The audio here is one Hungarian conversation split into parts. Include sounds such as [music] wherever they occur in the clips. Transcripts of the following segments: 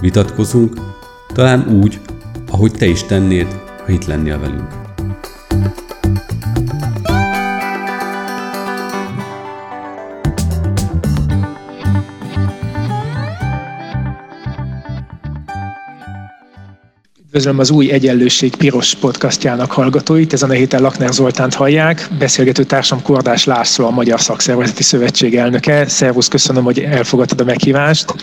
vitatkozunk, talán úgy, ahogy te is tennéd, ha itt lennél velünk. Üdvözlöm az új Egyenlőség Piros podcastjának hallgatóit. Ezen a héten Lakner Zoltánt hallják. Beszélgető társam Kordás László, a Magyar Szakszervezeti Szövetség elnöke. Szervusz, köszönöm, hogy elfogadtad a meghívást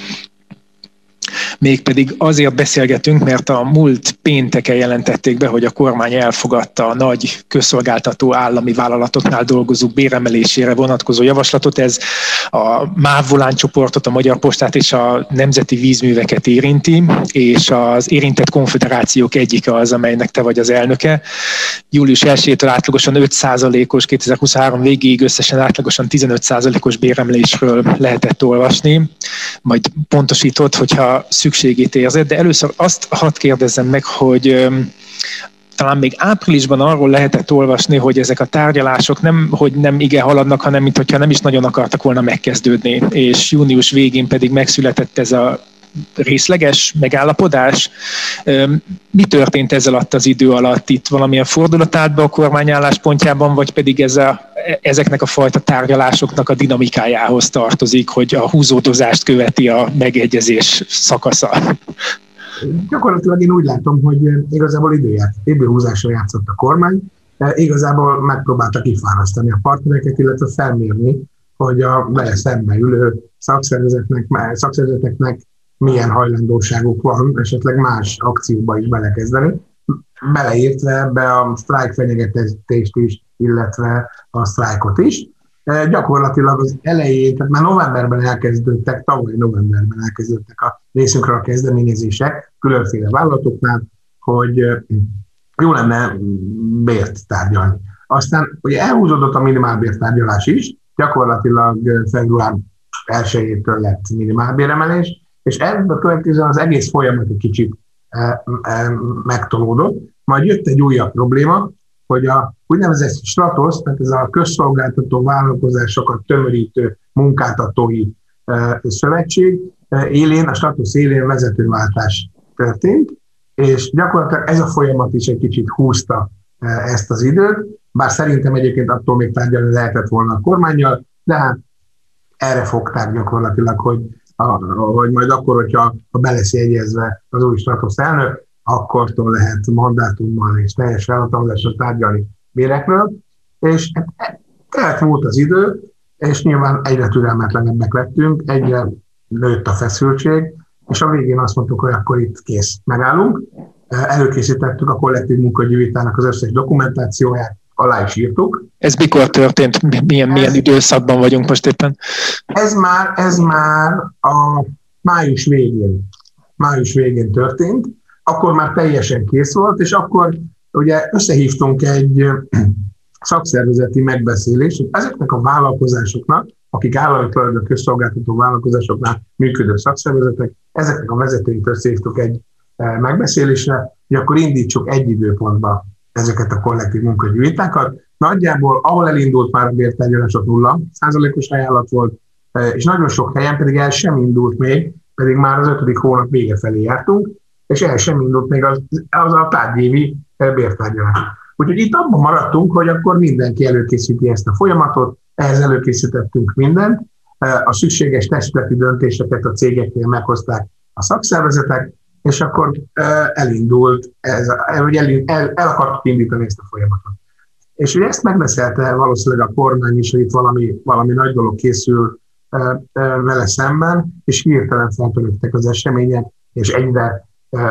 mégpedig azért beszélgetünk, mert a múlt pénteken jelentették be, hogy a kormány elfogadta a nagy közszolgáltató állami vállalatoknál dolgozók béremelésére vonatkozó javaslatot. Ez a MÁV csoportot, a Magyar Postát és a nemzeti vízműveket érinti, és az érintett konfederációk egyike az, amelynek te vagy az elnöke. Július 1-től átlagosan 5%-os, 2023 végéig összesen átlagosan 15%-os béremelésről lehetett olvasni. Majd pontosított, hogyha szükségét érzed, de először azt hadd kérdezzem meg, hogy talán még áprilisban arról lehetett olvasni, hogy ezek a tárgyalások nem, hogy nem igen haladnak, hanem mintha nem is nagyon akartak volna megkezdődni, és június végén pedig megszületett ez a részleges megállapodás. Mi történt ezzel alatt az idő alatt? Itt valamilyen fordulat állt be a kormány álláspontjában, vagy pedig ez a, ezeknek a fajta tárgyalásoknak a dinamikájához tartozik, hogy a húzódozást követi a megegyezés szakasza? Gyakorlatilag én úgy látom, hogy igazából időját, időhúzásra játszott a kormány, igazából megpróbálta kifárasztani a partnereket, illetve felmérni, hogy a vele szembe ülő szakszervezeteknek, szakszervezeteknek milyen hajlandóságuk van esetleg más akcióba is belekezdeni, beleértve be a sztrájk fenyegetést is, illetve a sztrájkot is. E, gyakorlatilag az elején, tehát már novemberben elkezdődtek, tavaly novemberben elkezdődtek a részünkről a kezdeményezések különféle vállalatoknál, hogy e, jó lenne bért tárgyalni. Aztán ugye elhúzódott a minimálbért tárgyalás is, gyakorlatilag február 1-től lett minimálbéremelés, és ebből következően az egész folyamat egy kicsit e, e, megtolódott. Majd jött egy újabb probléma, hogy a úgynevezett Stratos, tehát ez a közszolgáltató vállalkozásokat tömörítő munkáltatói e, szövetség élén, a Stratos élén vezetőváltás történt, és gyakorlatilag ez a folyamat is egy kicsit húzta ezt az időt, bár szerintem egyébként attól még tárgyalni lehetett volna a kormányjal, de hát erre fogták gyakorlatilag, hogy hogy majd akkor, hogyha ha be lesz jegyezve az új statusz elnök, akkortól lehet mandátummal és teljes felhatalmazással tárgyalni bérekről, és kellett múlt az idő, és nyilván egyre türelmetlenebbek lettünk, egyre nőtt a feszültség, és a végén azt mondtuk, hogy akkor itt kész, megállunk. Előkészítettük a kollektív munkagyűjtának az összes dokumentációját, alá is írtuk. Ez mikor történt? Milyen, milyen ez, időszakban vagyunk most éppen? Ez már, ez már a május végén, május végén történt, akkor már teljesen kész volt, és akkor ugye összehívtunk egy [clears throat] szakszervezeti megbeszélést, hogy ezeknek a vállalkozásoknak, akik állami tulajdon közszolgáltató vállalkozásoknál működő szakszervezetek, ezeknek a vezetőit összehívtuk egy megbeszélésre, hogy akkor indítsuk egy időpontba ezeket a kollektív munkagyűjtákat. Nagyjából, ahol elindult már a bértárgyalások nulla százalékos ajánlat volt, e, és nagyon sok helyen pedig el sem indult még, pedig már az ötödik hónap vége felé jártunk, és el sem indult még az, az a tárgyévi e, bértárgyalás. Úgyhogy itt abban maradtunk, hogy akkor mindenki előkészíti ezt a folyamatot, ehhez előkészítettünk mindent, e, a szükséges testületi döntéseket a cégeknél meghozták a szakszervezetek, és akkor elindult, ez, hogy el, el, el akartuk indítani ezt a folyamatot. És ugye ezt megbeszélte valószínűleg a kormány is, hogy itt valami, valami nagy dolog készül vele szemben, és hirtelen feltöröttek az események, és egyre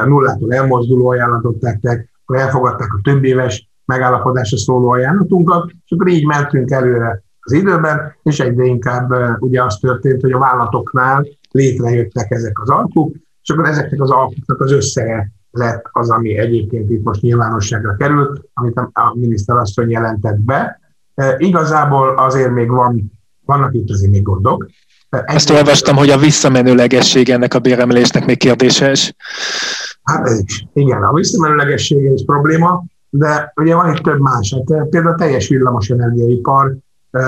nullától elmozduló ajánlatot tettek, akkor elfogadták a több éves megállapodásra szóló ajánlatunkat, és akkor így mentünk előre az időben, és egyre inkább ugye az történt, hogy a vállalatoknál létrejöttek ezek az alkuk, és akkor ezeknek az alkotnak az összege lett az, ami egyébként itt most nyilvánosságra került, amit a miniszter asszony jelentett be. E, igazából azért még van, vannak itt azért még gondok. E, Ezt olvastam, hogy a visszamenőlegesség ennek a béremelésnek még kérdéses. Hát ez is. Igen, a visszamenőlegessége is probléma, de ugye van itt több más. Hát például a teljes villamos energiaipar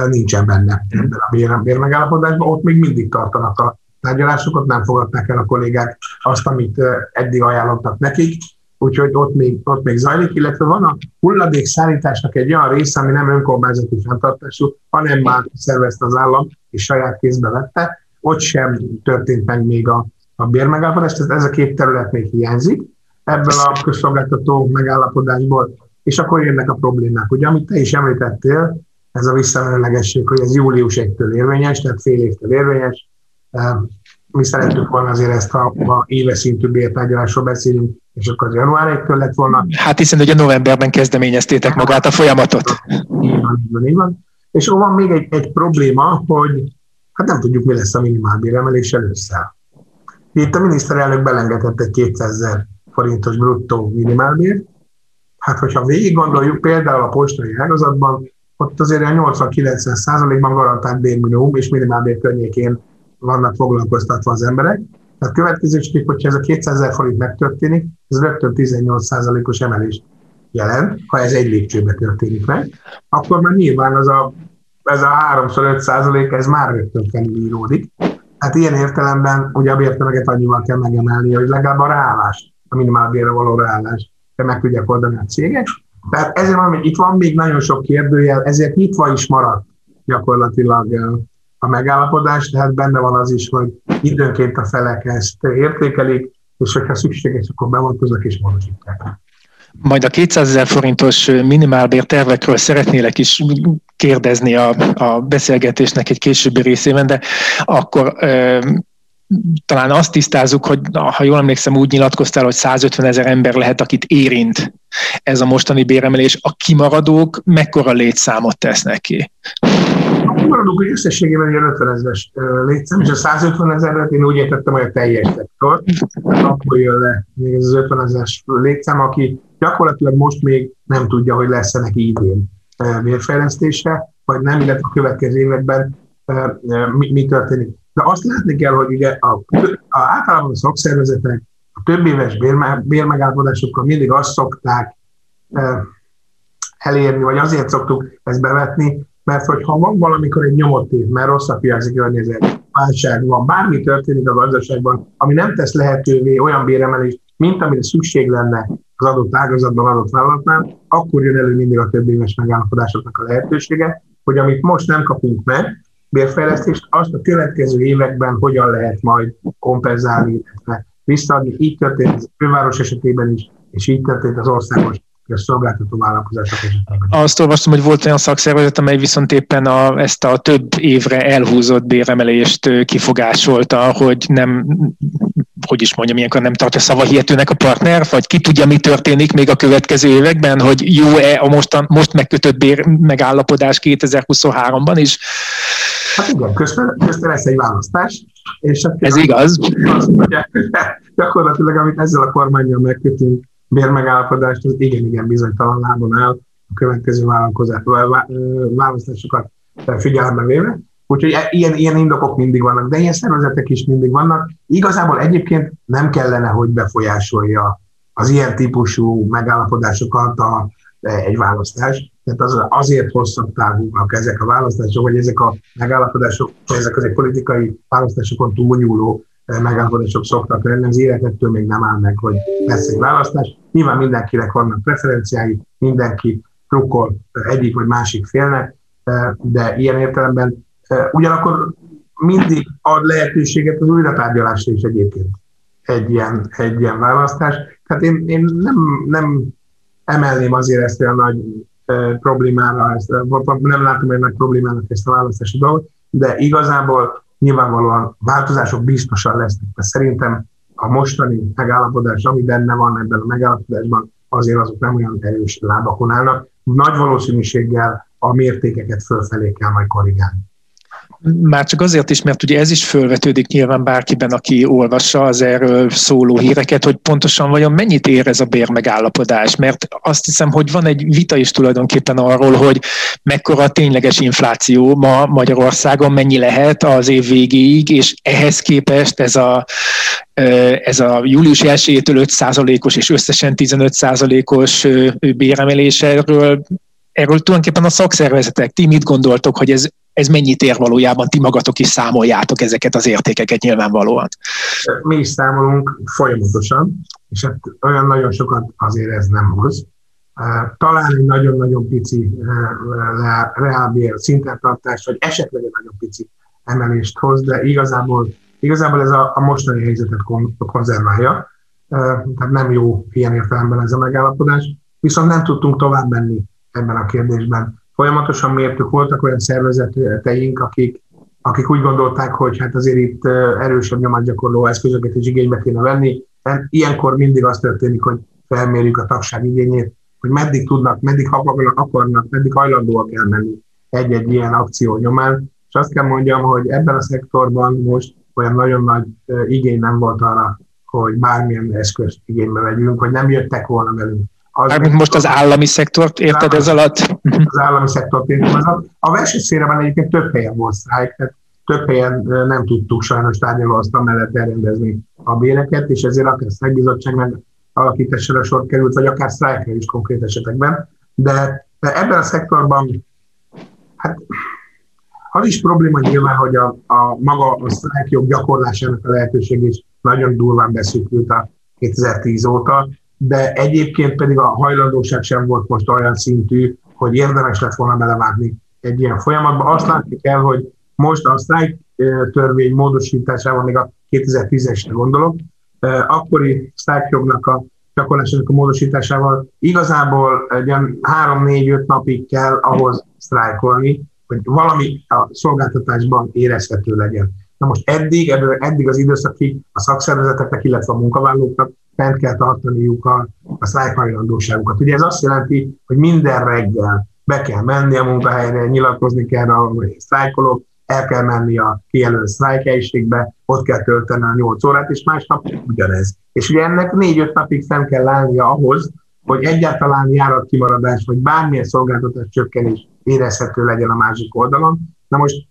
nincsen benne ebben a bér, bérmegállapodásban, ott még mindig tartanak a tárgyalásokat, nem fogadták el a kollégák azt, amit eddig ajánlottak nekik, úgyhogy ott még, ott még zajlik, illetve van a hulladék szállításnak egy olyan része, ami nem önkormányzati fenntartású, hanem már szervezte az állam, és saját kézbe vette, ott sem történt meg még a, a bérmegállapodás, tehát ez a két terület még hiányzik ebből a közszolgáltató megállapodásból, és akkor jönnek a problémák. Ugye, amit te is említettél, ez a visszamenőlegesség, hogy ez július 1-től érvényes, tehát fél évtől érvényes. Mi szerettük volna azért ezt, ha a éves szintű bértárgyalásról beszélünk, és akkor az január 1-től lett volna. Hát hiszen ugye novemberben kezdeményeztétek magát a folyamatot. Így van, így van, így van. És van még egy, egy probléma, hogy hát nem tudjuk, mi lesz a minimálbéremelés elősszel. Itt a miniszterelnök belengedett egy 200 ezer forintos bruttó minimálbért. Hát, hogyha végig gondoljuk, például a postai ágazatban, ott azért a 80-90 százalékban garantált bérminimum és minimálbér környékén vannak foglalkoztatva az emberek. Tehát következésképp, hogyha ez a 200 ezer forint megtörténik, ez rögtön 18 százalékos emelést jelent, ha ez egy lépcsőbe történik meg, akkor már nyilván az a, ez a 3-5 százalék, ez már rögtön felülíródik. Hát ilyen értelemben ugye a bértömeget annyival kell megemelni, hogy legalább a ráállást, a minimálbérre való ráállást meg tudják oldani a cégek, tehát ezért mondom, hogy itt van még nagyon sok kérdőjel, ezért nyitva is maradt gyakorlatilag a megállapodás, tehát benne van az is, hogy időnként a felek ezt értékelik, és hogyha szükséges, akkor bevonkoznak és módosítják. Majd a 200 ezer forintos minimálbér tervekről szeretnélek is kérdezni a, a beszélgetésnek egy későbbi részében, de akkor talán azt tisztázzuk, hogy ha jól emlékszem, úgy nyilatkoztál, hogy 150 ezer ember lehet, akit érint ez a mostani béremelés. A kimaradók mekkora létszámot tesznek ki? A kimaradók hogy összességében ilyen 50 ezeres létszám, és a 150 ezeret én úgy értettem, hogy a teljes szektor. Akkor jön le még ez az 50 ezeres létszám, aki gyakorlatilag most még nem tudja, hogy lesz-e neki idén vérfejlesztése, vagy nem, illetve a következő években mi, mi történik. De azt látni kell, hogy ugye a, a általában a szakszervezetek a több éves bérmegállapodásokkal mindig azt szokták elérni, vagy azért szoktuk ezt bevetni, mert hogyha valamikor egy nyomott év, mert rossz a piaci környezet, válság van, bármi történik a gazdaságban, ami nem tesz lehetővé olyan béremelést, mint amire szükség lenne az adott ágazatban, adott vállalatnál, akkor jön elő mindig a több éves megállapodásoknak a lehetősége, hogy amit most nem kapunk meg, bérfejlesztést, azt a következő években hogyan lehet majd kompenzálni, illetve visszaadni. Így történt az főváros esetében is, és így történt az országos a szolgáltató vállalkozások esetében. Azt olvastam, hogy volt olyan szakszervezet, amely viszont éppen a, ezt a több évre elhúzott béremelést kifogásolta, hogy nem, hogy is mondjam, ilyenkor nem tartja szavahihetőnek a partner, vagy ki tudja, mi történik még a következő években, hogy jó-e a mostan, most megkötött bér megállapodás 2023-ban is. Hát igen, közben, közben lesz egy választás. És Ez igaz. Azt mondják, gyakorlatilag, amit ezzel a kormányjal megkötünk, bérmegállapodást, az igen-igen bizonytalan lábon áll a következő választásokat figyelembe véve. Úgyhogy e, ilyen, ilyen indokok mindig vannak, de ilyen szervezetek is mindig vannak. Igazából egyébként nem kellene, hogy befolyásolja az ilyen típusú megállapodásokat a, egy választás. Tehát az, azért hosszabb távúak ezek a választások, vagy ezek a megállapodások, ezek az egy politikai választásokon túlnyúló megállapodások szoktak lenni, az életettől még nem áll meg, hogy lesz egy választás. Nyilván mindenkinek vannak preferenciái, mindenki trukkol egyik vagy másik félnek, de ilyen értelemben ugyanakkor mindig ad lehetőséget az újratárgyalásra is egyébként egy ilyen, egy ilyen választás. Tehát én, én nem, nem emelném azért ezt olyan nagy problémára, ezt, nem látom egy nagy problémának ezt a választási dolgot, de igazából nyilvánvalóan változások biztosan lesznek, mert szerintem a mostani megállapodás, ami benne van ebben a megállapodásban, azért azok nem olyan erős lábakon állnak. Nagy valószínűséggel a mértékeket fölfelé kell majd korrigálni. Már csak azért is, mert ugye ez is fölvetődik nyilván bárkiben, aki olvassa az erről szóló híreket, hogy pontosan vajon mennyit ér ez a bérmegállapodás, mert azt hiszem, hogy van egy vita is tulajdonképpen arról, hogy mekkora a tényleges infláció ma Magyarországon, mennyi lehet az év végéig, és ehhez képest ez a, ez a július 1-től 5%-os és összesen 15%-os béremelés erről, erről tulajdonképpen a szakszervezetek, ti mit gondoltok, hogy ez, ez mennyit ér valójában, ti magatok is számoljátok ezeket az értékeket nyilvánvalóan? Mi is számolunk folyamatosan, és hát olyan nagyon sokat azért ez nem hoz. Talán egy nagyon-nagyon pici reálbér szintentartás, vagy esetleg egy nagyon pici emelést hoz, de igazából, igazából ez a, a mostani helyzetet konzerválja, tehát nem jó ilyen értelemben ez a megállapodás, viszont nem tudtunk tovább menni ebben a kérdésben. Folyamatosan mértük, voltak olyan szervezeteink, akik, akik úgy gondolták, hogy hát azért itt erősebb nyomatgyakorló eszközöket is igénybe kéne venni. Ilyenkor mindig az történik, hogy felmérjük a tagság igényét, hogy meddig tudnak, meddig akarnak, meddig hajlandóak elmenni egy-egy ilyen akció nyomán. És azt kell mondjam, hogy ebben a szektorban most olyan nagyon nagy igény nem volt arra, hogy bármilyen eszközt igénybe vegyünk, hogy nem jöttek volna velünk Mármint most az állami szektort érted ez alatt? [laughs] Az állami szektort értem ez alatt. A versenyszférában egyébként több helyen volt sztrájk, tehát több helyen nem tudtuk sajnos tárgyalóasztal mellett elrendezni a béreket, és ezért akár sztrájkbizottság meg alakításra sor került, vagy akár sztrájkra is konkrét esetekben. De, de ebben a szektorban hát az is probléma nyilván, hogy a, a maga a sztrájkjog gyakorlásának a lehetőség is nagyon durván beszűkült a 2010 óta, de egyébként pedig a hajlandóság sem volt most olyan szintű, hogy érdemes lett volna belevágni egy ilyen folyamatba. Azt látni kell, hogy most a sztrájk törvény módosításával, még a 2010-esre gondolok, akkori sztrájkjognak a gyakorlásának a módosításával igazából egy 3-4-5 napig kell ahhoz sztrájkolni, hogy valami a szolgáltatásban érezhető legyen. Na most eddig, eddig az időszakig a szakszervezeteknek, illetve a munkavállalóknak fent kell tartaniuk a, a sztrájkhajlandóságukat. Ugye ez azt jelenti, hogy minden reggel be kell menni a munkahelyre, nyilatkozni kell a sztrájkolók, el kell menni a kijelölt sztrájkhelyiségbe, ott kell tölteni a 8 órát, és másnap ugyanez. És ugye ennek 4-5 napig fenn kell állnia ahhoz, hogy egyáltalán járatkimaradás, vagy bármilyen szolgáltatás csökkenés érezhető legyen a másik oldalon. Na most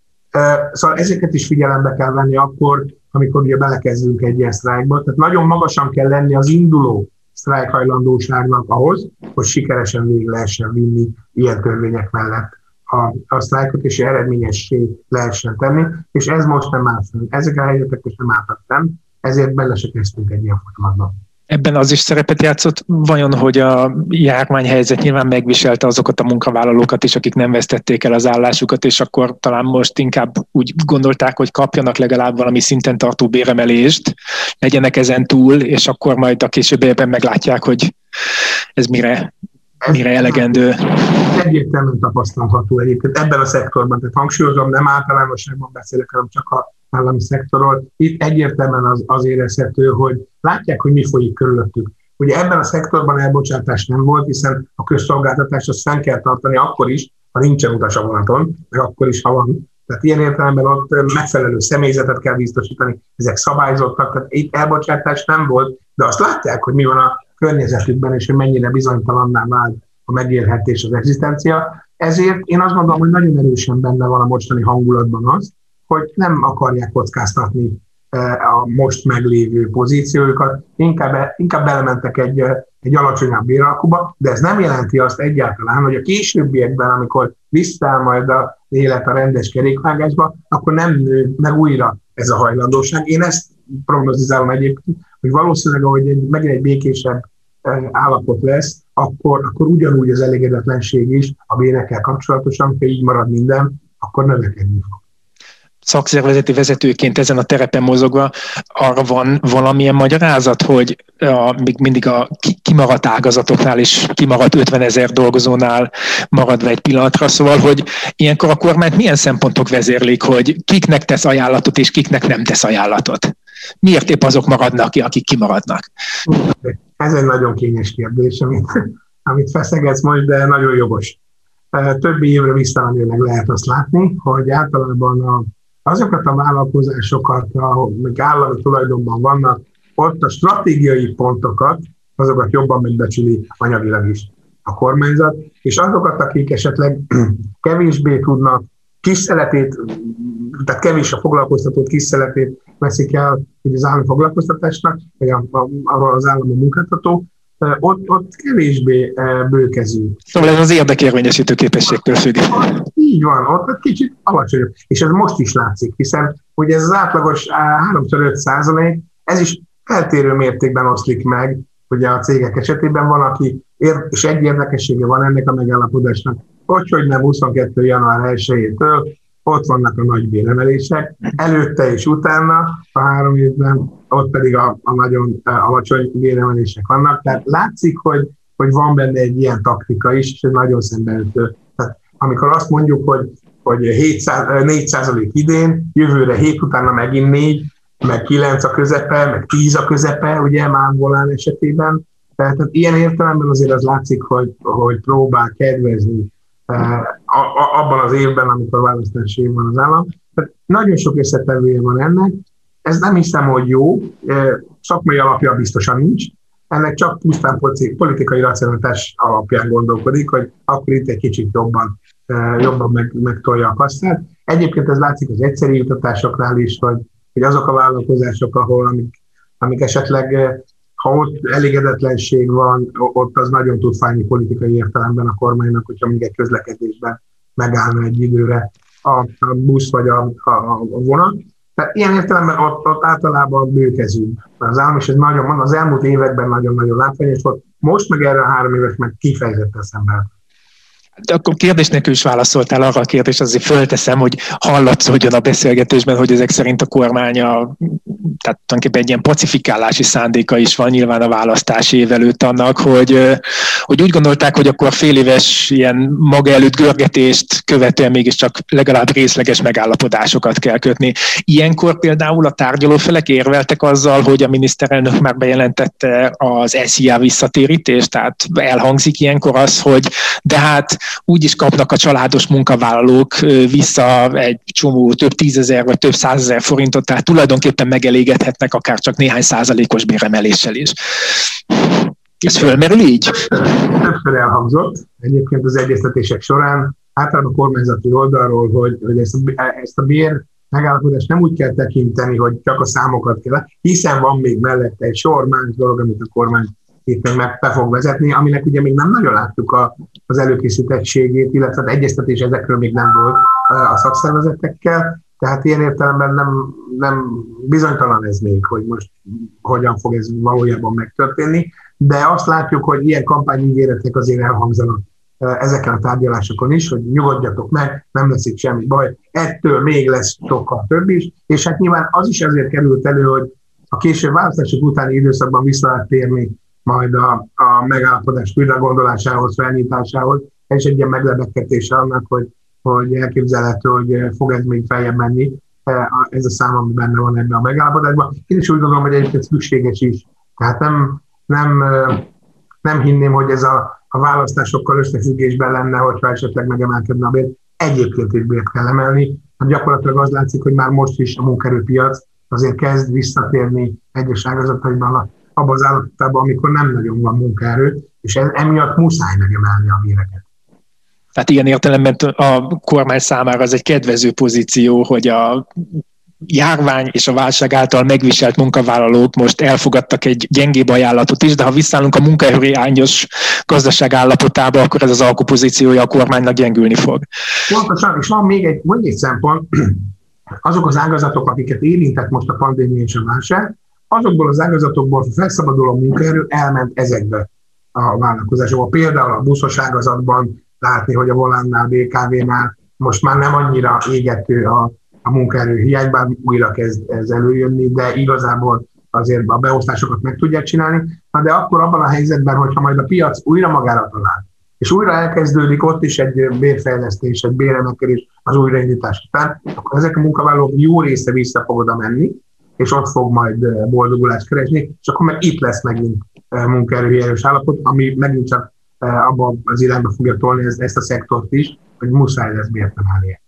Szóval ezeket is figyelembe kell venni akkor, amikor ugye belekezdünk egy ilyen sztrájkba. Tehát nagyon magasan kell lenni az induló sztrájkhajlandóságnak ahhoz, hogy sikeresen végig lehessen vinni ilyen törvények mellett a, a sztrájkot, és eredményessé lehessen tenni, és ez most nem áll fenn. Ezek a helyzetek most nem álltak fenn, ezért bele se kezdtünk egy ilyen folyamatban ebben az is szerepet játszott, vajon, hogy a járványhelyzet nyilván megviselte azokat a munkavállalókat is, akik nem vesztették el az állásukat, és akkor talán most inkább úgy gondolták, hogy kapjanak legalább valami szinten tartó béremelést, legyenek ezen túl, és akkor majd a későbbiekben meglátják, hogy ez mire, mire elegendő. Egyértelműen tapasztalható egyébként ebben a szektorban, tehát hangsúlyozom, nem általánosságban beszélek, hanem csak a állami szektorról. Itt egyértelműen az, az érezhető, hogy látják, hogy mi folyik körülöttük. Ugye ebben a szektorban elbocsátás nem volt, hiszen a közszolgáltatást azt fenn kell tartani akkor is, ha nincsen utas a vonaton, meg akkor is, ha van. Tehát ilyen értelemben ott megfelelő személyzetet kell biztosítani, ezek szabályzottak, tehát itt elbocsátás nem volt, de azt látják, hogy mi van a környezetükben, és hogy mennyire bizonytalanná vált a megélhetés, az egzisztencia. Ezért én azt gondolom, hogy nagyon erősen benne van a mostani hangulatban az, hogy nem akarják kockáztatni e, a most meglévő pozíciójukat, inkább, inkább belementek egy, e, egy alacsonyabb béralkuba, de ez nem jelenti azt egyáltalán, hogy a későbbiekben, amikor visszaáll majd a élet a rendes kerékvágásba, akkor nem nő meg újra ez a hajlandóság. Én ezt prognozizálom egyébként, hogy valószínűleg, ahogy egy, megint egy békésebb e, állapot lesz, akkor, akkor ugyanúgy az elégedetlenség is a bérekkel kapcsolatosan, ha így marad minden, akkor növekedni fog szakszervezeti vezetőként ezen a terepen mozogva, arra van valamilyen magyarázat, hogy a, még mindig a kimaradt ágazatoknál és kimaradt 50 ezer dolgozónál maradva egy pillanatra, szóval, hogy ilyenkor a kormányt milyen szempontok vezérlik, hogy kiknek tesz ajánlatot és kiknek nem tesz ajánlatot? Miért épp azok maradnak ki, akik kimaradnak? Ez egy nagyon kényes kérdés, amit, amit feszegetsz most, de nagyon jogos. Többi évre visszamenőleg lehet azt látni, hogy általában a azokat a vállalkozásokat, amik állami tulajdonban vannak, ott a stratégiai pontokat, azokat jobban megbecsüli anyagilag is a kormányzat, és azokat, akik esetleg [clears throat] kevésbé tudnak kis szeletét, tehát kevés a foglalkoztatót kis szeletét veszik el az állami foglalkoztatásnak, vagy arról az állami munkáltató, ott, ott kevésbé bőkezű. Szóval ez az érdekérvényesítő képességtől függ. Így van, ott kicsit alacsonyabb. És ez most is látszik, hiszen ugye ez az átlagos 3-5 százalék, ez is eltérő mértékben oszlik meg, ugye a cégek esetében van, aki, és egy érdekessége van ennek a megállapodásnak, hogy, hogy nem 22. január 1-től ott vannak a nagy béremelések, előtte és utána a három évben, ott pedig a, a nagyon alacsony béremelések vannak. Tehát látszik, hogy, hogy van benne egy ilyen taktika is, és ez nagyon szembeütő. Tehát amikor azt mondjuk, hogy, hogy 700, 4 idén, jövőre 7 utána megint 4, meg 9 a közepe, meg 10 a közepe, ugye Mánvolán esetében. Tehát, tehát ilyen értelemben azért az látszik, hogy, hogy próbál kedvezni abban az évben, amikor választási év van az állam. Tehát nagyon sok összetevője van ennek. Ez nem hiszem, hogy jó, szakmai alapja biztosan nincs, ennek csak pusztán politikai racionalitás alapján gondolkodik, hogy akkor itt egy kicsit jobban, jobban meg, megtolja a kasszát. Egyébként ez látszik az egyszerű jutatásoknál is, hogy, hogy azok a vállalkozások, ahol amik, amik esetleg ha ott elégedetlenség van, ott az nagyon tud fájni politikai értelemben a kormánynak, hogyha még egy közlekedésben megállna egy időre a, busz vagy a, a, a vonat. Tehát ilyen értelemben ott, ott általában bőkezünk. Az állam, és ez nagyon, az elmúlt években nagyon-nagyon látványos volt. Most meg erre a három éves meg kifejezetten szemben de akkor kérdés nélkül is válaszoltál arra a kérdést, azért fölteszem, hogy hallatszódjon a beszélgetésben, hogy ezek szerint a kormánya, tehát tulajdonképpen egy ilyen pacifikálási szándéka is van nyilván a választási év előtt annak, hogy, hogy úgy gondolták, hogy akkor fél éves ilyen maga előtt görgetést követően mégiscsak legalább részleges megállapodásokat kell kötni. Ilyenkor például a tárgyalófelek érveltek azzal, hogy a miniszterelnök már bejelentette az SZIA visszatérítést, tehát elhangzik ilyenkor az, hogy de hát úgy is kapnak a családos munkavállalók vissza egy csomó több tízezer vagy több százezer forintot, tehát tulajdonképpen megelégedhetnek akár csak néhány százalékos béremeléssel is. Ez fölmerül így? Többször elhangzott egyébként az egyeztetések során, általában a kormányzati oldalról, hogy, hogy ezt, a, ezt a bér megállapodást nem úgy kell tekinteni, hogy csak a számokat kell, hiszen van még mellette egy sor más dolog, amit a kormány éppen meg be fog vezetni, aminek ugye még nem nagyon láttuk a, az előkészítettségét, illetve az egyeztetés ezekről még nem volt a szakszervezetekkel, tehát ilyen értelemben nem, nem bizonytalan ez még, hogy most hogyan fog ez valójában megtörténni, de azt látjuk, hogy ilyen kampányígéretek azért elhangzanak ezeken a tárgyalásokon is, hogy nyugodjatok meg, nem lesz itt semmi baj, ettől még lesz sokkal több is, és hát nyilván az is azért került elő, hogy a később választások utáni időszakban vissza lehet térni majd a, a megállapodás újra gondolásához, felnyitásához, és egy ilyen meglebeketése annak, hogy, hogy elképzelhető, hogy fog ez még feljebb menni, e, ez a szám, ami benne van ebben a megállapodásban. Én is úgy gondolom, hogy egyébként szükséges is. Tehát nem, nem, nem hinném, hogy ez a, a választásokkal összefüggésben lenne, hogyha esetleg megemelkedne a bért. Egyébként is bért kell emelni. Hát gyakorlatilag az látszik, hogy már most is a munkerőpiac azért kezd visszatérni egyes ágazataiban abban az állapotában, amikor nem nagyon van munkaerő, és emiatt muszáj megemelni a béreket. Tehát ilyen értelemben a kormány számára ez egy kedvező pozíció, hogy a járvány és a válság által megviselt munkavállalók most elfogadtak egy gyengébb ajánlatot is, de ha visszállunk a munkaerő ányos gazdaság állapotába, akkor ez az alkupozíciója a kormánynak gyengülni fog. Pontosan, és van még egy, még egy szempont, azok az ágazatok, akiket érintett most a pandémia és a válság, azokból az ágazatokból felszabaduló munkaerő elment ezekbe a vállalkozásokba. Például a buszos ágazatban látni, hogy a Volánnál, BKV-nál most már nem annyira égető a, a munkaerő hiány, bár újra kezd ez előjönni, de igazából azért a beosztásokat meg tudják csinálni. Na de akkor abban a helyzetben, hogyha majd a piac újra magára talál, és újra elkezdődik ott is egy bérfejlesztés, egy béremelkedés az újraindítás után, akkor ezek a munkavállalók jó része vissza fog oda menni, és ott fog majd eh, boldogulást keresni, és akkor meg itt lesz megint eh, munkaerőhiányos állapot, ami megint csak eh, abban az irányba fogja tolni ezt a szektort is, hogy muszáj lesz bért emelnie.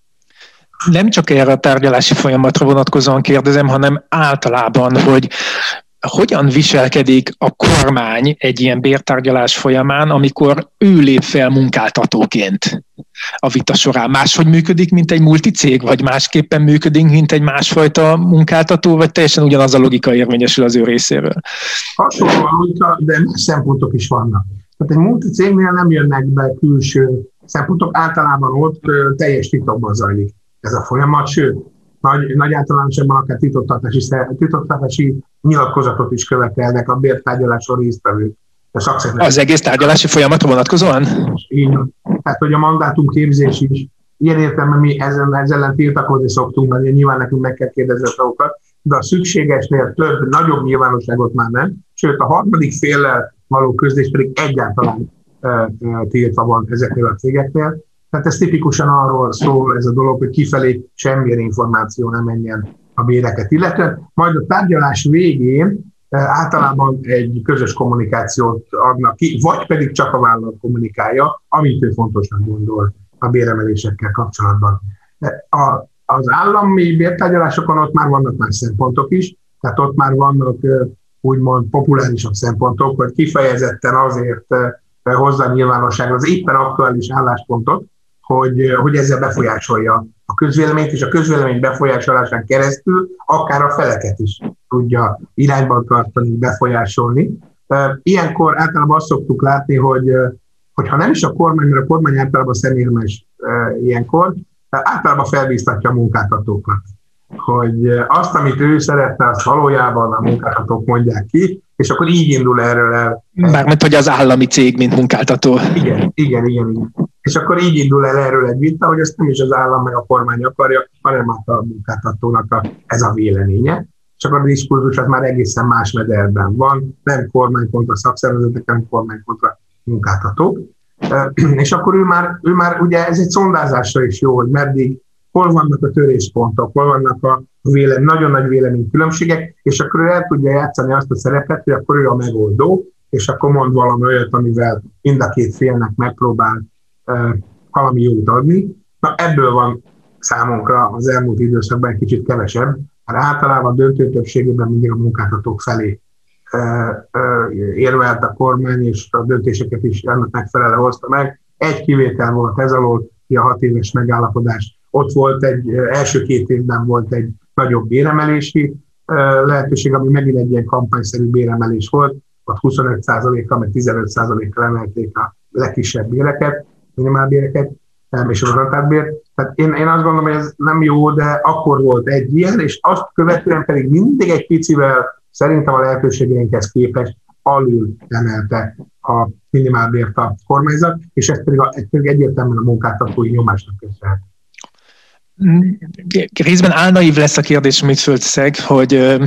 Nem csak erre a tárgyalási folyamatra vonatkozóan kérdezem, hanem általában, hogy hogyan viselkedik a kormány egy ilyen bértárgyalás folyamán, amikor ő lép fel munkáltatóként a vita során? Máshogy működik, mint egy multicég, vagy másképpen működik, mint egy másfajta munkáltató, vagy teljesen ugyanaz a logika érvényesül az ő részéről? Hasonlóan, de szempontok is vannak. Tehát egy multicégnél nem jönnek be külső szempontok, általában ott teljes titokban zajlik ez a folyamat, sőt, nagy, nagy általánosságban akár titoktartási, titoktartási nyilatkozatot is követelnek a bértárgyaláson résztvevők. Az egész tárgyalási folyamatra vonatkozóan? Így Tehát, hogy a mandátum képzés is, ilyen értelemben mi ezen, ezzel ellen tiltakozni szoktunk, mert nyilván nekünk meg kell kérdezni a de a szükségesnél több, nagyobb nyilvánosságot már nem, sőt a harmadik féllel való közlés pedig egyáltalán e, e, tiltva van ezeknél a cégeknél. Tehát ez tipikusan arról szól ez a dolog, hogy kifelé semmilyen információ nem menjen a béreket illetve. Majd a tárgyalás végén eh, általában egy közös kommunikációt adnak ki, vagy pedig csak a vállalat kommunikálja, amit ő fontosnak gondol a béremelésekkel kapcsolatban. A, az állami bértárgyalásokon ott már vannak más szempontok is, tehát ott már vannak eh, úgymond populárisabb szempontok, hogy kifejezetten azért eh, hozza nyilvánosságra az éppen aktuális álláspontot, hogy, hogy ezzel befolyásolja a közvéleményt, és a közvélemény befolyásolásán keresztül akár a feleket is tudja irányban tartani, befolyásolni. Ilyenkor általában azt szoktuk látni, hogy hogyha nem is a kormány, mert a kormány általában szemérmes ilyenkor, általában felbíztatja a munkáltatókat hogy azt, amit ő szeretne, azt valójában a munkáltatók mondják ki, és akkor így indul erről el. Mármint, hogy az állami cég, mint munkáltató. Igen, igen, igen. igen. És akkor így indul el erről egy vita, hogy ezt nem is az állam meg a kormány akarja, hanem a munkáltatónak a, ez a véleménye. És akkor a diskurzus az már egészen más mederben van, nem kormány kontra szakszervezetek, hanem kormány kontra munkáltatók. [clears throat] És akkor ő már, ő már ugye ez egy szondázásra is jó, hogy meddig, hol vannak a töréspontok, hol vannak a vélem, nagyon nagy véleménykülönbségek, és akkor ő el tudja játszani azt a szerepet, hogy akkor ő a megoldó, és akkor mond valami olyat, amivel mind a két félnek megpróbál valami jót adni. Na ebből van számunkra az elmúlt időszakban egy kicsit kevesebb, mert általában döntő többségében mindig a munkáltatók felé érvelt a kormány, és a döntéseket is ennek megfelelő hozta meg. Egy kivétel volt ez alól, a hat éves megállapodás. Ott volt egy, első két évben volt egy nagyobb béremelési lehetőség, ami megint egy ilyen kampányszerű béremelés volt, ott 25%-kal, meg 15%-kal emelték a legkisebb béreket, minimálbéreket, és a garantáltbér. Tehát én, én azt gondolom, hogy ez nem jó, de akkor volt egy ilyen, és azt követően pedig mindig egy picivel szerintem a lehetőségeinkhez képest alul emelte a minimálbért a kormányzat, és ez pedig, a, ez pedig egyértelműen a munkáltatói nyomásnak köszönhető részben álnaív lesz a kérdés, amit fölteszek, hogy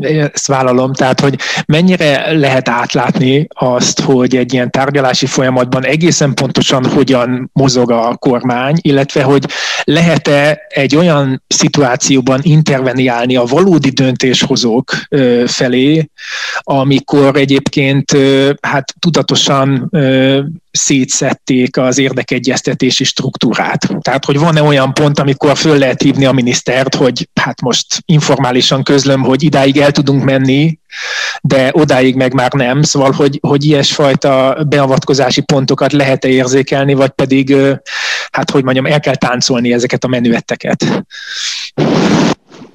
ezt vállalom, tehát hogy mennyire lehet átlátni azt, hogy egy ilyen tárgyalási folyamatban egészen pontosan hogyan mozog a kormány, illetve hogy lehet-e egy olyan szituációban interveniálni a valódi döntéshozók felé, amikor egyébként hát tudatosan szétszették az érdekegyeztetési struktúrát. Tehát, hogy van-e olyan pont, amikor föl lehet hívni a minisztert, hogy hát most informálisan közlöm, hogy idáig el tudunk menni, de odáig meg már nem, szóval, hogy, hogy ilyesfajta beavatkozási pontokat lehet-e érzékelni, vagy pedig, hát hogy mondjam, el kell táncolni ezeket a menüetteket.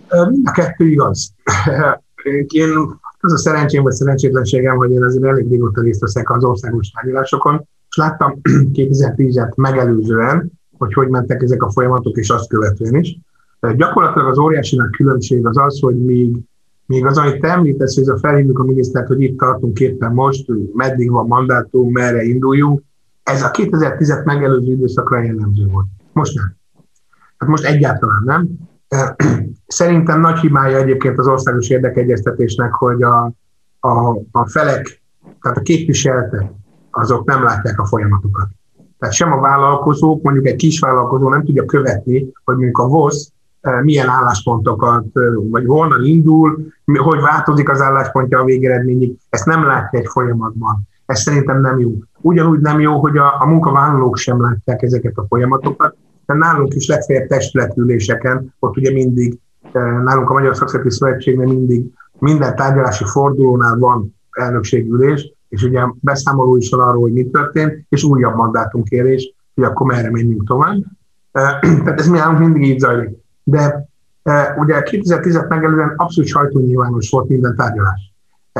Mind a kettő igaz. [laughs] Én az a szerencsém vagy szerencsétlenségem, hogy én azért elég régóta részt veszek az országos tárgyalásokon, és láttam [clears throat] 2010-et megelőzően, hogy hogy mentek ezek a folyamatok, és azt követően is. Gyakorlatilag az óriási nagy különbség az az, hogy még, még az, amit te említesz, hogy ez a felhívjuk a minisztert, hogy itt tartunk éppen most, meddig van mandátum, merre induljunk, ez a 2010-et megelőző időszakra jellemző volt. Most nem. Hát most egyáltalán nem. [clears throat] Szerintem nagy hibája egyébként az országos érdekegyeztetésnek, hogy a, a, a felek, tehát a képviseletek, azok nem látják a folyamatokat. Tehát sem a vállalkozók, mondjuk egy kis vállalkozó nem tudja követni, hogy mondjuk a VOSZ eh, milyen álláspontokat, eh, vagy honnan indul, hogy változik az álláspontja a végeredményig, ezt nem látja egy folyamatban. Ez szerintem nem jó. Ugyanúgy nem jó, hogy a, a munkavállalók sem látják ezeket a folyamatokat, nálunk is legfeljebb testületüléseken, ott ugye mindig, nálunk a Magyar Szakszereti Szövetségnél mindig minden tárgyalási fordulónál van elnökségülés, és ugye beszámoló is van arról, hogy mi történt, és újabb mandátumkérés, hogy akkor merre menjünk tovább. [clears throat] Tehát ez mi nálunk mindig így zajlik. De ugye 2010-et megelőzően abszolút sajtónyilvános volt minden tárgyalás.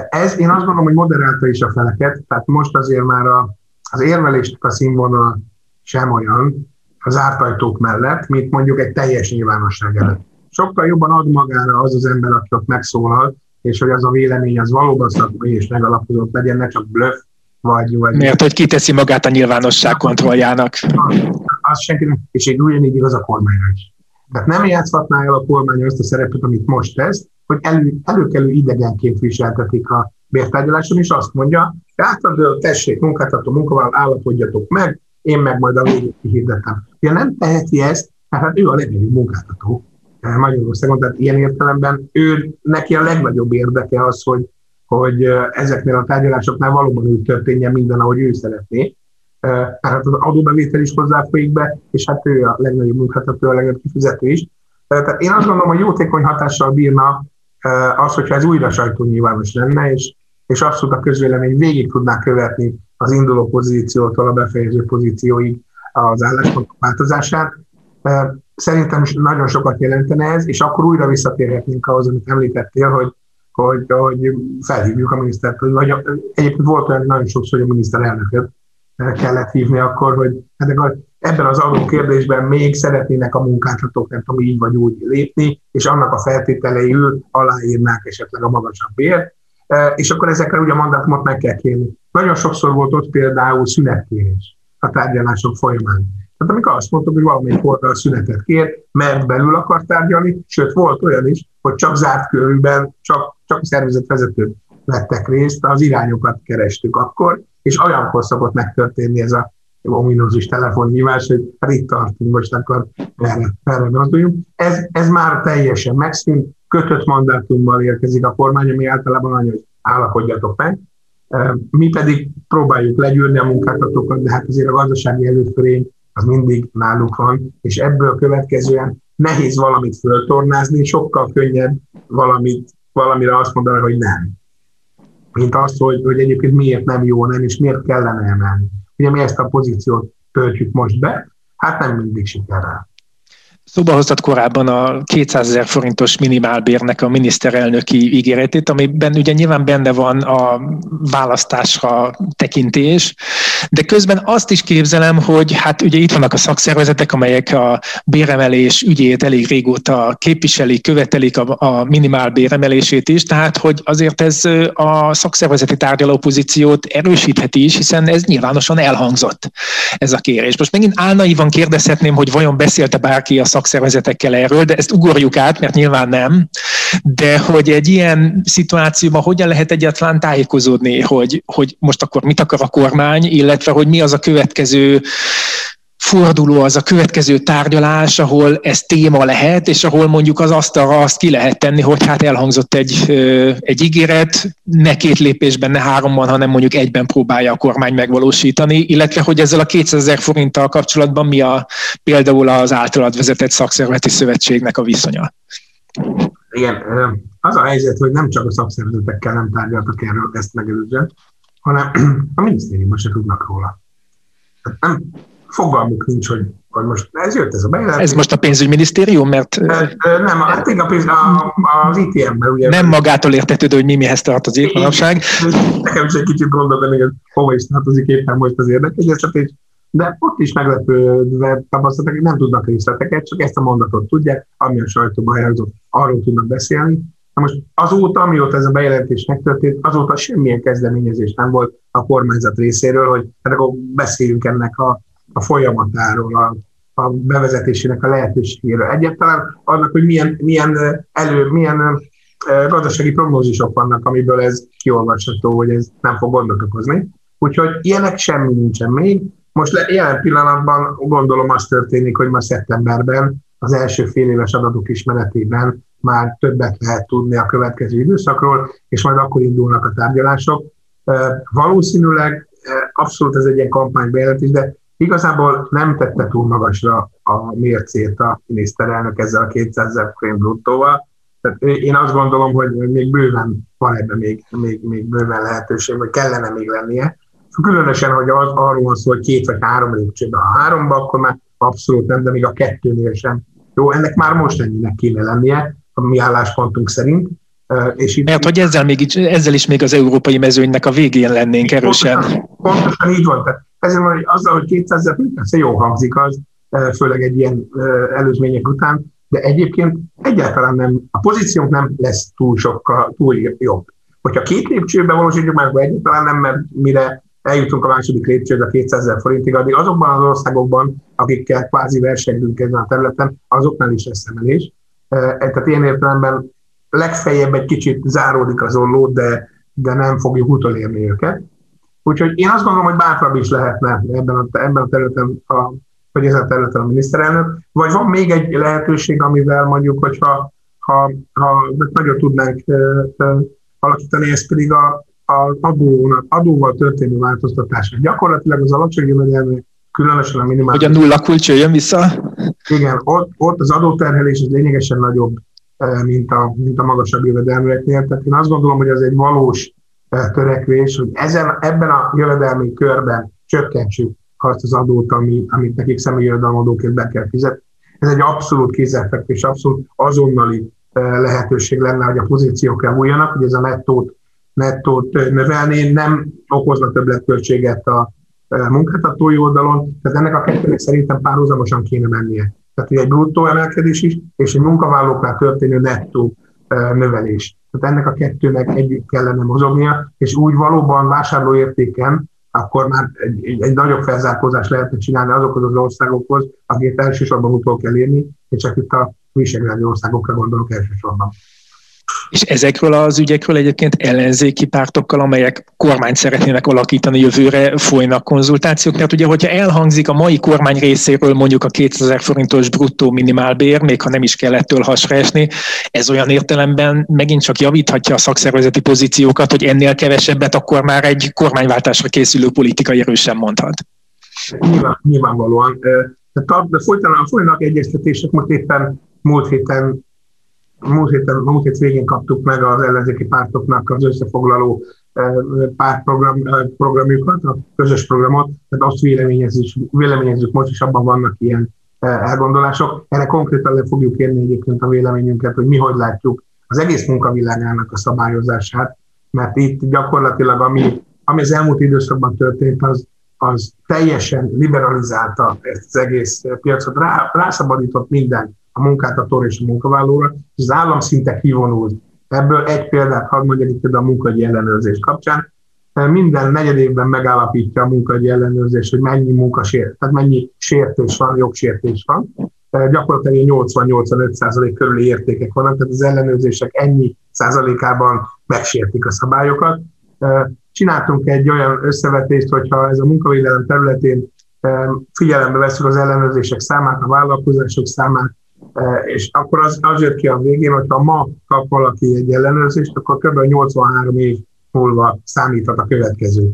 Ez én azt gondolom, hogy moderálta is a feleket, tehát most azért már a, az érvelésnek a színvonal sem olyan az ártajtók mellett, mint mondjuk egy teljes nyilvánosság előtt. Sokkal jobban ad magára az az ember, aki ott megszólal, és hogy az a vélemény az valóban szakmai és megalapozott legyen, ne csak bluff, vagy, vagy... Miért, hogy kiteszi magát a nyilvánosság kontrolljának. Az, az senki nem, és így ugyanígy igaz a kormányra is. Tehát nem játszhatná el a kormány azt a szerepet, amit most tesz, hogy elő, előkelő idegenként viseltetik a bértárgyaláson, és azt mondja, átad, tessék, munkáltató, munkavállaló, állapodjatok meg, én meg majd a végét kihirdetem. Ja, nem teheti ezt, mert hát ő a legnagyobb munkáltató Magyarországon, tehát ilyen értelemben ő, neki a legnagyobb érdeke az, hogy, hogy eh, ezeknél a tárgyalásoknál valóban úgy történjen minden, ahogy ő szeretné. Eh, tehát az adóbevétel is hozzáfolyik be, és hát ő a legnagyobb munkáltató, a legnagyobb kifizető is. Tehát én azt gondolom, hogy jótékony hatással bírna az, hogyha ez újra sajtónyilvános lenne, és, és abszolút a közvélemény végig tudná követni az induló pozíciótól a befejező pozícióig az álláspontok változását. Szerintem is nagyon sokat jelentene ez, és akkor újra visszatérhetnénk ahhoz, amit említettél, hogy, hogy, hogy felhívjuk a minisztert, vagy egyébként volt olyan nagyon sokszor, hogy a miniszterelnököt kellett hívni akkor, hogy hát ebben az adó kérdésben még szeretnének a munkáltatók, nem tudom, így vagy úgy lépni, és annak a feltételeiül aláírnák esetleg a magasabb bért, és akkor ezekre ugye a mandátumot meg kell kérni. Nagyon sokszor volt ott például szünetkérés a tárgyalások folyamán. Tehát amikor azt mondtuk, hogy valamelyik oldal szünetet kér, mert belül akar tárgyalni, sőt volt olyan is, hogy csak zárt körülben, csak, csak a szervezetvezetők vettek részt, az irányokat kerestük akkor, és olyankor szokott megtörténni ez a ominózus telefonhívás, hogy hát itt tartunk, most akkor erre, erre Ez, ez már teljesen megszűnt, kötött mandátummal érkezik a kormány, ami általában annyi, hogy állapodjatok meg. Mi pedig próbáljuk legyűrni a munkáltatókat, de hát azért a gazdasági előförény az mindig náluk van, és ebből következően nehéz valamit föltornázni, sokkal könnyebb valamit, valamire azt mondani, hogy nem. Mint azt, hogy, hogy egyébként miért nem jó, nem, és miért kellene emelni. Ugye mi ezt a pozíciót töltjük most be, hát nem mindig sikerrel. Szóba hoztad korábban a 200 ezer forintos minimálbérnek a miniszterelnöki ígéretét, amiben ugye nyilván benne van a választásra tekintés, de közben azt is képzelem, hogy hát ugye itt vannak a szakszervezetek, amelyek a béremelés ügyét elég régóta képviselik, követelik a, a minimálbér is, tehát hogy azért ez a szakszervezeti tárgyaló pozíciót erősítheti is, hiszen ez nyilvánosan elhangzott ez a kérés. Most megint álnaivan kérdezhetném, hogy vajon beszélte bárki a szakszervezetekkel erről, de ezt ugorjuk át, mert nyilván nem. De hogy egy ilyen szituációban hogyan lehet egyáltalán tájékozódni, hogy, hogy most akkor mit akar a kormány, illetve hogy mi az a következő forduló az a következő tárgyalás, ahol ez téma lehet, és ahol mondjuk az asztalra azt ki lehet tenni, hogy hát elhangzott egy, egy ígéret, ne két lépésben, ne háromban, hanem mondjuk egyben próbálja a kormány megvalósítani, illetve hogy ezzel a 200 ezer forinttal kapcsolatban mi a például az általad vezetett szakszervezeti szövetségnek a viszonya. Igen, az a helyzet, hogy nem csak a szakszervezetekkel nem tárgyaltak erről ezt megelőzően, hanem a minisztériumban se tudnak róla. Nem, fogalmuk nincs, hogy, hogy most ez jött ez a bejelentés. Ez most a pénzügyminisztérium, mert... Nem, hát a, pénz, a, az ITM-ben ugye. Nem magától értetődő, hogy mi mihez tartozik manapság. Nekem is egy kicsit gondoltam, hogy hova is tartozik éppen most az érdekegyeztetés, de ott is meglepődve tapasztaltak, hogy nem tudnak részleteket, csak ezt a mondatot tudják, ami a sajtóban elhangzott, arról tudnak beszélni. Na most azóta, amióta ez a bejelentés megtörtént, azóta semmilyen kezdeményezés nem volt a kormányzat részéről, hogy hát akkor beszéljünk ennek a a folyamatáról, a, a bevezetésének a lehetőségéről. Egyáltalán annak, hogy milyen, milyen elő, milyen gazdasági prognózisok vannak, amiből ez kiolvasható, hogy ez nem fog gondot okozni. Úgyhogy ilyenek semmi nincsen még. Most le, jelen pillanatban gondolom az történik, hogy ma szeptemberben az első fél éves adatok ismeretében már többet lehet tudni a következő időszakról, és majd akkor indulnak a tárgyalások. Valószínűleg abszolút ez egy ilyen kampánybejelentés, de Igazából nem tette túl magasra a mércét a miniszterelnök ezzel a 200 ezer forint bruttóval. Tehát én azt gondolom, hogy még bőven van ebben még, még, még bőven lehetőség, vagy kellene még lennie. Különösen, hogy az, arról van szó, hogy két vagy három lépcsőben. A háromba, akkor már abszolút nem, de még a kettőnél sem. Jó, ennek már most ennyinek kéne lennie, a mi álláspontunk szerint. És itt Mert hogy ezzel, még, ezzel is még az európai mezőnynek a végén lennénk erősen. Pontosan, pontosan így van. Tehát ezért van, hogy azzal, hogy 200 ezer persze jó hangzik az, főleg egy ilyen előzmények után, de egyébként egyáltalán nem, a pozíciónk nem lesz túl sokkal, túl jobb. Hogyha két lépcsőben valósítjuk meg, akkor egyáltalán nem, mert mire eljutunk a második lépcsőbe a 200 ezer forintig, addig azokban az országokban, akikkel kvázi versengünk ezen a területen, azoknál is lesz emelés. Tehát ilyen értelemben legfeljebb egy kicsit záródik az olló, de, de nem fogjuk utolérni őket. Úgyhogy én azt gondolom, hogy bátrabb is lehetne ebben a, ebben a területen, a, vagy ezen a területen a miniszterelnök, vagy van még egy lehetőség, amivel mondjuk, hogyha ha, ha nagyon tudnánk alakítani, ez pedig a, a adónak, adóval történő változtatás. Gyakorlatilag az alacsony jövedelmi, különösen a minimális... Hogy a nulla kulcs jön vissza? Igen, ott, ott az adóterhelés az lényegesen nagyobb, mint a, mint a magasabb jövedelműeknél. Tehát én azt gondolom, hogy ez egy valós törekvés, hogy ezen, ebben a jövedelmi körben csökkentsük azt az adót, ami, amit nekik személyi jövedelemadóként be kell fizetni. Ez egy abszolút kézzelfekvés, abszolút azonnali lehetőség lenne, hogy a pozíciók elmúljanak, hogy ez a nettót, nettót növelni, nem okozna többletköltséget a munkáltatói oldalon, tehát ennek a kettőnek szerintem párhuzamosan kéne mennie. Tehát hogy egy bruttó emelkedés is, és egy munkavállalóknál történő nettó növelés. Tehát ennek a kettőnek együtt kellene mozognia, és úgy valóban vásárlóértéken akkor már egy, egy, egy nagyobb felzárkózást lehetne csinálni azokhoz az országokhoz, akiket elsősorban utol kell érni, és csak itt a visegrádi országokra gondolok elsősorban. És ezekről az ügyekről egyébként ellenzéki pártokkal, amelyek kormányt szeretnének alakítani jövőre, folynak konzultációk, mert ugye, hogyha elhangzik a mai kormány részéről mondjuk a 2000 forintos bruttó minimálbér, még ha nem is kell ettől hasra esni, ez olyan értelemben megint csak javíthatja a szakszervezeti pozíciókat, hogy ennél kevesebbet akkor már egy kormányváltásra készülő politikai erősen mondhat. Nyilván, nyilvánvalóan. De folytanak, folynak egyeztetések, most éppen múlt héten múlt, héten, múlt hét végén kaptuk meg az ellenzéki pártoknak az összefoglaló eh, pártprogram, eh, programjukat, a közös programot, tehát azt véleményezzük, véleményezzük most, és abban vannak ilyen eh, elgondolások. Erre konkrétan le fogjuk érni egyébként a véleményünket, hogy mi hogy látjuk az egész munkavilágának a szabályozását, mert itt gyakorlatilag ami, ami az elmúlt időszakban történt, az, az teljesen liberalizálta ezt az egész piacot, rá, rászabadított minden a munkáltatóra és a munkavállalóra, és az állam szinte kivonult. Ebből egy példát hadd mondjak itt a munkagyi ellenőrzés kapcsán. Minden negyed évben megállapítja a munkagyi ellenőrzés, hogy mennyi munkasért, tehát mennyi sértés van, jogsértés van. Gyakorlatilag 80-85% körüli értékek vannak, tehát az ellenőrzések ennyi százalékában megsértik a szabályokat. Csináltunk egy olyan összevetést, hogyha ez a munkavédelem területén figyelembe veszük az ellenőrzések számát, a vállalkozások számát, E, és akkor az, az jött ki a végén, hogyha ma kap valaki egy ellenőrzést, akkor kb. 83 év múlva számíthat a következő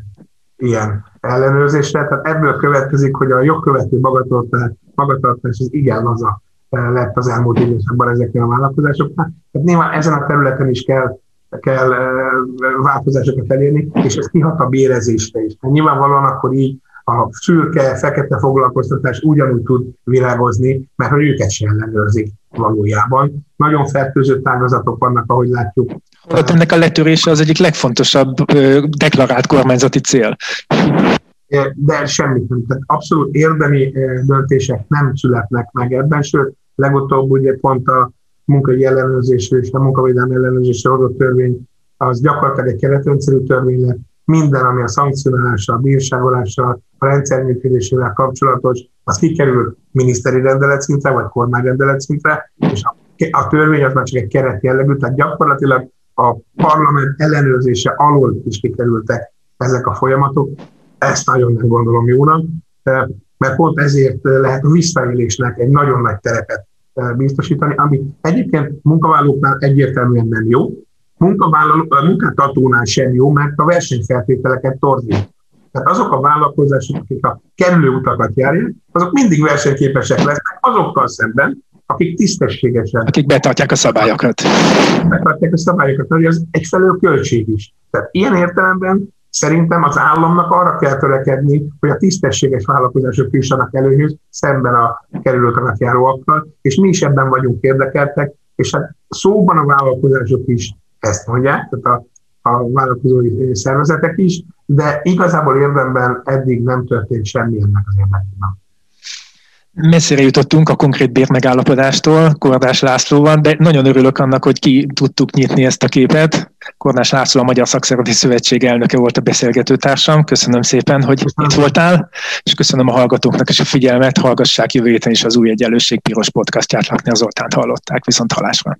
ilyen ellenőrzésre. Tehát ebből következik, hogy a jogkövető magatartás, magatartás az igen laza lett az elmúlt időszakban ezeknél a vállalkozásoknál. Tehát nyilván ezen a területen is kell, kell változásokat elérni, és ez kihat a bérezésre is. Tehát nyilvánvalóan akkor így a szürke, fekete foglalkoztatás ugyanúgy tud virágozni, mert hogy őket sem ellenőrzik valójában. Nagyon fertőző ágazatok vannak, ahogy látjuk. Hát ennek a letörése az egyik legfontosabb deklarált kormányzati cél. De semmit nem. Tehát abszolút érdemi döntések nem születnek meg ebben, sőt, legutóbb ugye pont a munkai ellenőrzésről és a munkavédelmi ellenőrzésre adott törvény az gyakorlatilag egy keretrendszerű törvény lett, minden, ami a szankcionálással, a bírságolással, a rendszer működésével kapcsolatos, az kikerül miniszteri rendelet szintre, vagy kormányrendelet szintre, és a, törvény az már csak egy keret jellegű, tehát gyakorlatilag a parlament ellenőrzése alól is kikerültek ezek a folyamatok. Ezt nagyon nem gondolom jónak, mert pont ezért lehet a visszaélésnek egy nagyon nagy terepet biztosítani, ami egyébként munkavállalóknál egyértelműen nem jó, munkavállaló, munkáltatónál sem jó, mert a versenyfeltételeket torzít. Tehát azok a vállalkozások, akik a kerülő utakat járják, azok mindig versenyképesek lesznek azokkal szemben, akik tisztességesen. Akik betartják a szabályokat. Betartják a szabályokat, mert az egyfelől költség is. Tehát ilyen értelemben szerintem az államnak arra kell törekedni, hogy a tisztességes vállalkozások jussanak előhöz szemben a kerülőtanak járóakkal, és mi is ebben vagyunk érdekeltek, és hát szóban a vállalkozások is ezt mondják, tehát a, a vállalkozói szervezetek is, de igazából érdemben eddig nem történt semmi ennek az érdekében messzire jutottunk a konkrét bérmegállapodástól Kordás Lászlóval, de nagyon örülök annak, hogy ki tudtuk nyitni ezt a képet. Kordás László a Magyar Szakszervezeti Szövetség elnöke volt a beszélgetőtársam. Köszönöm szépen, hogy köszönöm. itt voltál, és köszönöm a hallgatóknak is a figyelmet. Hallgassák jövő héten is az új egyenlőség piros podcastját, Lakni az Zoltánt hallották. Viszont halásra.